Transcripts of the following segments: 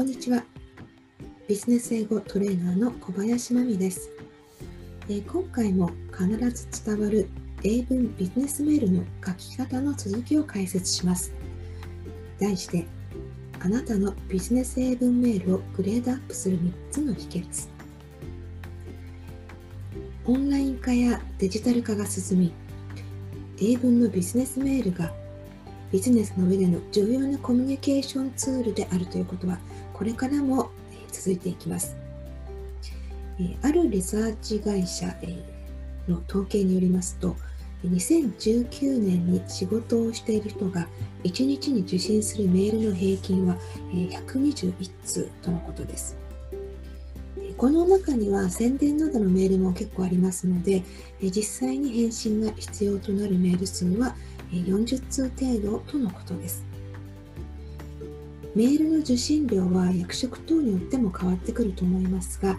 こんにちは。ビジネス英語トレーナーの小林真美です。えー、今回も必ず伝わる英文ビジネスメールの書き方の続きを解説します。題して、あなたのビジネス英文メールをグレードアップする3つの秘訣。オンライン化やデジタル化が進み、英文のビジネスメールがビジネスの上での重要なコミュニケーションツールであるということはこれからも続いていきます。あるリサーチ会社の統計によりますと2019年に仕事をしている人が1日に受信するメールの平均は121通とのことです。この中には宣伝などのメールも結構ありますので実際に返信が必要となるメール数は40通程度とのことです。メールの受信料は役職等によっても変わってくると思いますが、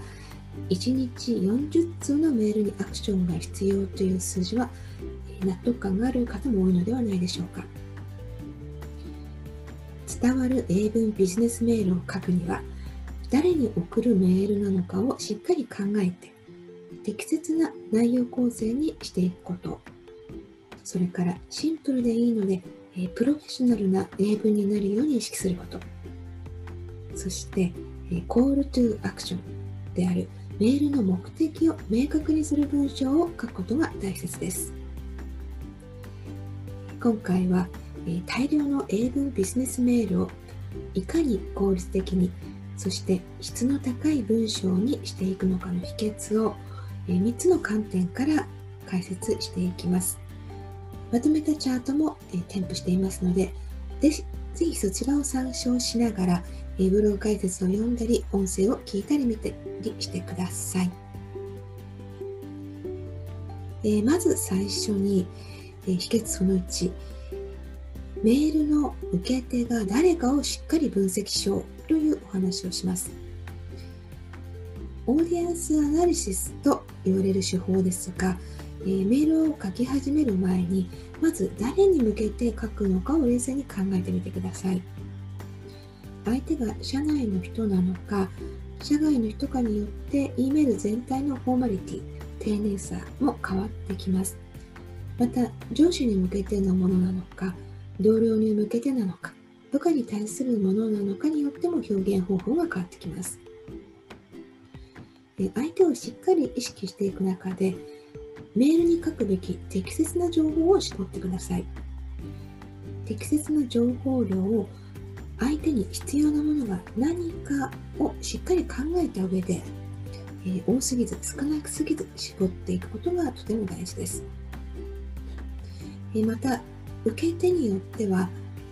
1日40通のメールにアクションが必要という数字は納得感がある方も多いのではないでしょうか。伝わる英文ビジネスメールを書くには、誰に送るメールなのかをしっかり考えて、適切な内容構成にしていくこと。それからシンプルでいいので、えプロフェッショナルな英文になるように意識すること。そして、え Call to Action であるメールの目的を明確にする文章を書くことが大切です。今回は、え大量の英文ビジネスメールをいかに効率的にそして質の高い文章にしていくのかの秘訣を3つの観点から解説していきます。まとめたチャートも、え添付していますので、ぜひそちらを参照しながら、えブログ解説を読んだり、音声を聞いたり見たりしてください。えまず最初に、え秘訣その1、メールの受け手が誰かをしっかり分析しようというお話をします。オーディエンスアナリシスと言われる手法ですが、えー、メールを書き始める前にまず誰に向けて書くのかを冷静に考えてみてください。相手が社内の人なのか社外の人かによって E メール全体のフォーマリティ丁寧さも変わってきます。また上司に向けてのものなのか同僚に向けてなのか部下に対するものなのかによっても表現方法が変わってきます。相手をしっかり意識していく中でメールに書くべき適切な情報を絞ってください。適切な情報量を相手に必要なものが何かをしっかり考えた上で、えー、多すぎず少なくすぎず絞っていくことがとても大事です。えー、また、受け手によっては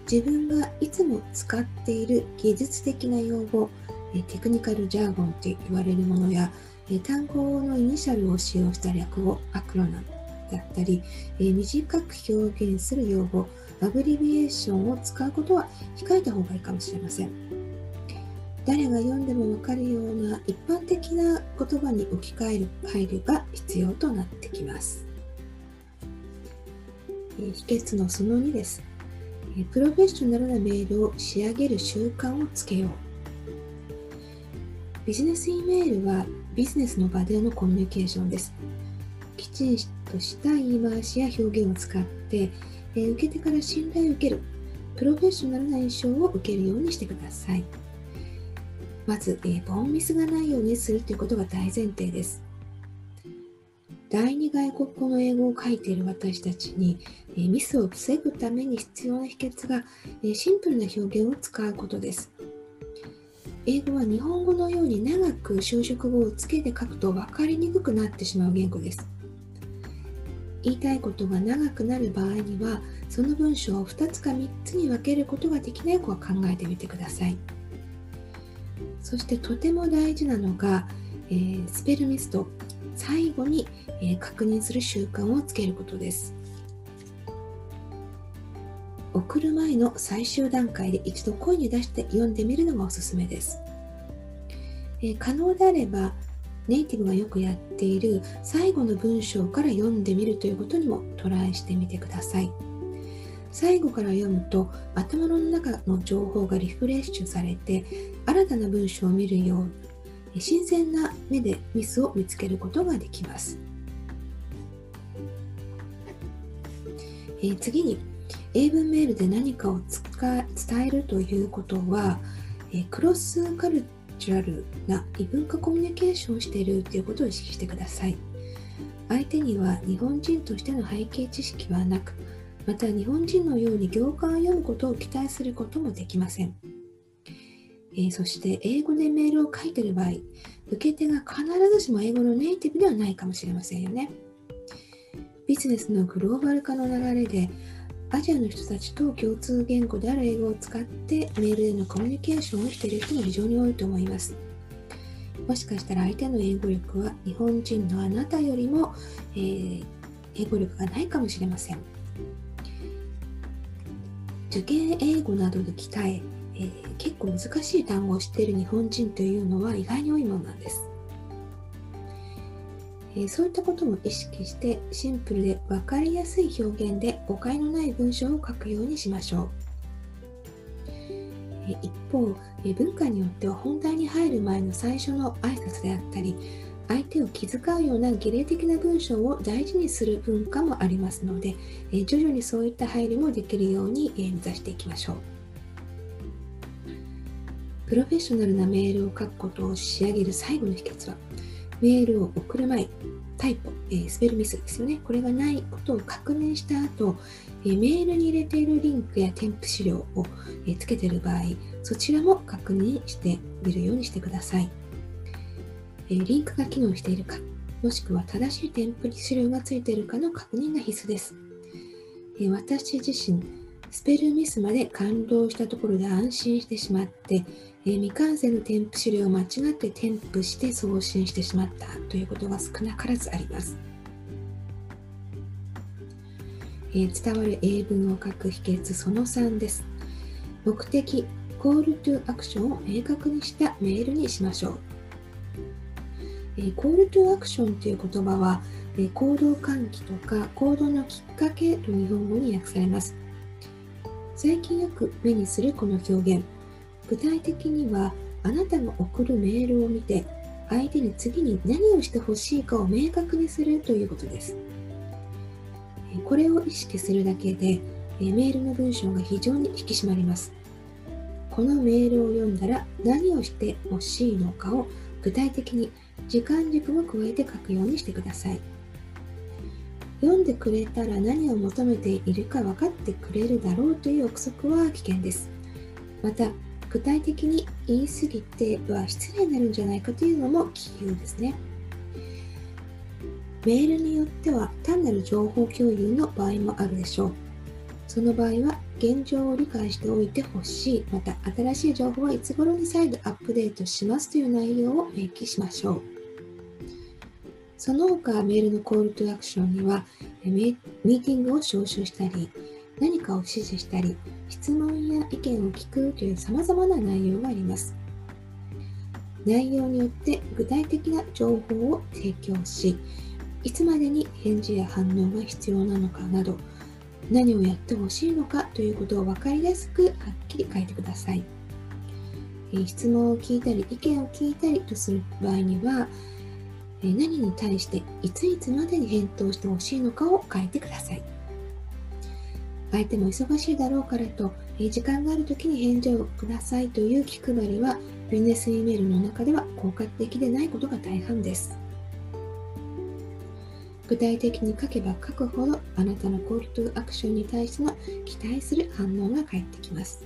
自分がいつも使っている技術的な用語、えテクニカルジャーゴンと言われるものや単語のイニシャルを使用した略語、アクロナムだったり、短く表現する用語、アブリビエーションを使うことは控えた方がいいかもしれません。誰が読んでもわかるような一般的な言葉に置き換える配慮が必要となってきます。秘訣のその2です。プロフェッショナルなメールを仕上げる習慣をつけよう。ビジネス E メールはビジネスの場でのコミュニケーションです。きちんとした言い回しや表現を使って、え受け手から信頼を受ける、プロフェッショナルな印象を受けるようにしてください。まず、えボンミスがないようにするということが大前提です。第二外国語の英語を書いている私たちに、えミスを防ぐために必要な秘訣が、えシンプルな表現を使うことです。英語は日本語のように長く修飾語をつけて書くと分かりにくくなってしまう言語です。言いたいことが長くなる場合には、その文章を2つか3つに分けることができないかは考えてみてください。そしてとても大事なのが、えー、スペルミスト、最後に、えー、確認する習慣をつけることです。送る前の最終段階で一度声に出して読んでみるのがおすすめです。えー、可能であればネイティブがよくやっている最後の文章から読んでみるということにもトライしてみてください。最後から読むと頭の中の情報がリフレッシュされて新たな文章を見るよう新鮮な目でミスを見つけることができます。えー、次に英文メールで何かを伝えるということは、え、クロスカルチュラルな異文化コミュニケーションをしているということを意識してください。相手には日本人としての背景知識はなく、また日本人のように行間を読むことを期待することもできません。えー、そして英語でメールを書いている場合、受け手が必ずしも英語のネイティブではないかもしれませんよね。ビジネスのグローバル化の流れでアジアの人たちと共通言語である英語を使ってメールでのコミュニケーションをしている人も非常に多いと思います。もしかしたら相手の英語力は日本人のあなたよりも、えー、英語力がないかもしれません。受験英語などで鍛ええー、結構難しい単語を知っている日本人というのは意外に多いものなんです。えそういったことも意識してシンプルで分かりやすい表現で誤解のない文章を書くようにしましょう。え一方え、文化によっては本題に入る前の最初の挨拶であったり、相手を気遣うような儀礼的な文章を大事にする文化もありますので、え徐々にそういった配慮もできるように、え目指していきましょう。プロフェッショナルなメールを書くことを仕上げる最後の秘訣は、メールを送る前、タイプ、えー、スペルミスですよね。これがないことを確認した後、えー、メールに入れているリンクや添付資料を、えー、つけている場合、そちらも確認してみるようにしてください。えリンクが機能しているか、もしくは正しい添付資料がついているかの確認が必須です。え私自身、スペルミスまで感動したところで安心してしまって、え未完成の添付資料を間違って添付して送信してしまったということが少なからずあります。え伝わる英文を書く秘訣その3です。目的、コールトゥアクションを明確にしたメールにしましょう。えコールトゥアクションという言葉は、え行動喚起とか行動のきっかけと日本語に訳されます。最近よく目にするこの表現、具体的にはあなたが送るメールを見て相手に次に何をしてほしいかを明確にするということです。これを意識するだけでメールの文章が非常に引き締まります。このメールを読んだら何をしてほしいのかを具体的に時間軸も加えて書くようにしてください。読んでくれたら何を求めているか分かってくれるだろうという憶測は危険ですまた具体的に言い過ぎては失礼になるんじゃないかというのも杞憂ですね。メールによっては単なる情報共有の場合もあるでしょう。その場合は現状を理解しておいてほしい、また新しい情報はいつ頃に再度アップデートしますという内容を明記しましょう。その他メールのコールトゥアクションにはミーティングを招集したり、何かを指示したり、質問や意見を聞くという様々な内容があります。内容によって具体的な情報を提供し、いつまでに返事や反応が必要なのかなど、何をやってほしいのかということを分かりやすくはっきり書いてください。質問を聞いたり意見を聞いたりとする場合には、何に対していついつまでに返答してほしいのかを書いてください。相手も忙しいだろうからと、時間がある時に返事をくださいという気配りは、ビジネス E メールの中では効果的でないことが大半です。具体的に書けば書くほど、あなたのコールトゥアクションに対しての期待する反応が返ってきます。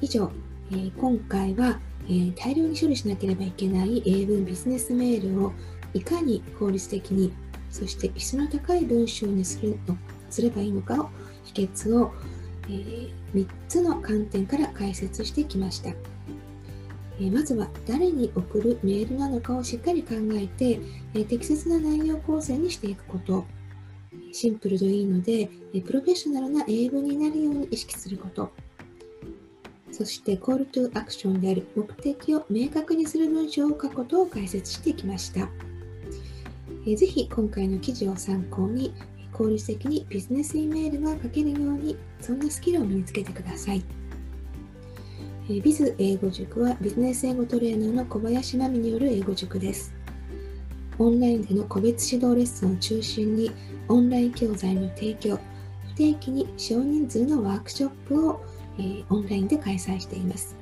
以上、え、今回は、えー、大量に処理しなければいけない英文ビジネスメールをいかに効率的にそして質の高い文章にするのすればいいのかを秘訣を、えー、3つの観点から解説してきました、えー、まずは誰に送るメールなのかをしっかり考えて、え、適切な内容構成にしていくこと。シンプルでいいので、えプロフェッショナルな英文になるように意識すること。そして、コールトゥアクションである目的を明確にする文章を書くことを解説してきました。えぜひ今回の記事を参考に効率的にビジネスイメールが書けるように、そんなスキルを身につけてください。えビズ英語塾はビジネス英語トレーナーの小林真美による英語塾です。オンラインでの個別指導レッスンを中心に、オンライン教材の提供、不定期に少人数のワークショップを、え、オンラインで開催しています。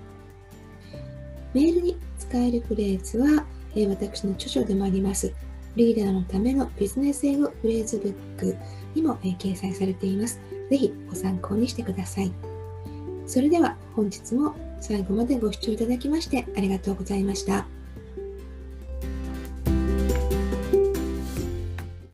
メールに使えるフレーズは、え、私の著書でもあります、リーダーのためのビジネス英語フレーズブックにも、え、掲載されています。ぜひご参考にしてください。それでは本日も最後までご視聴いただきましてありがとうございました。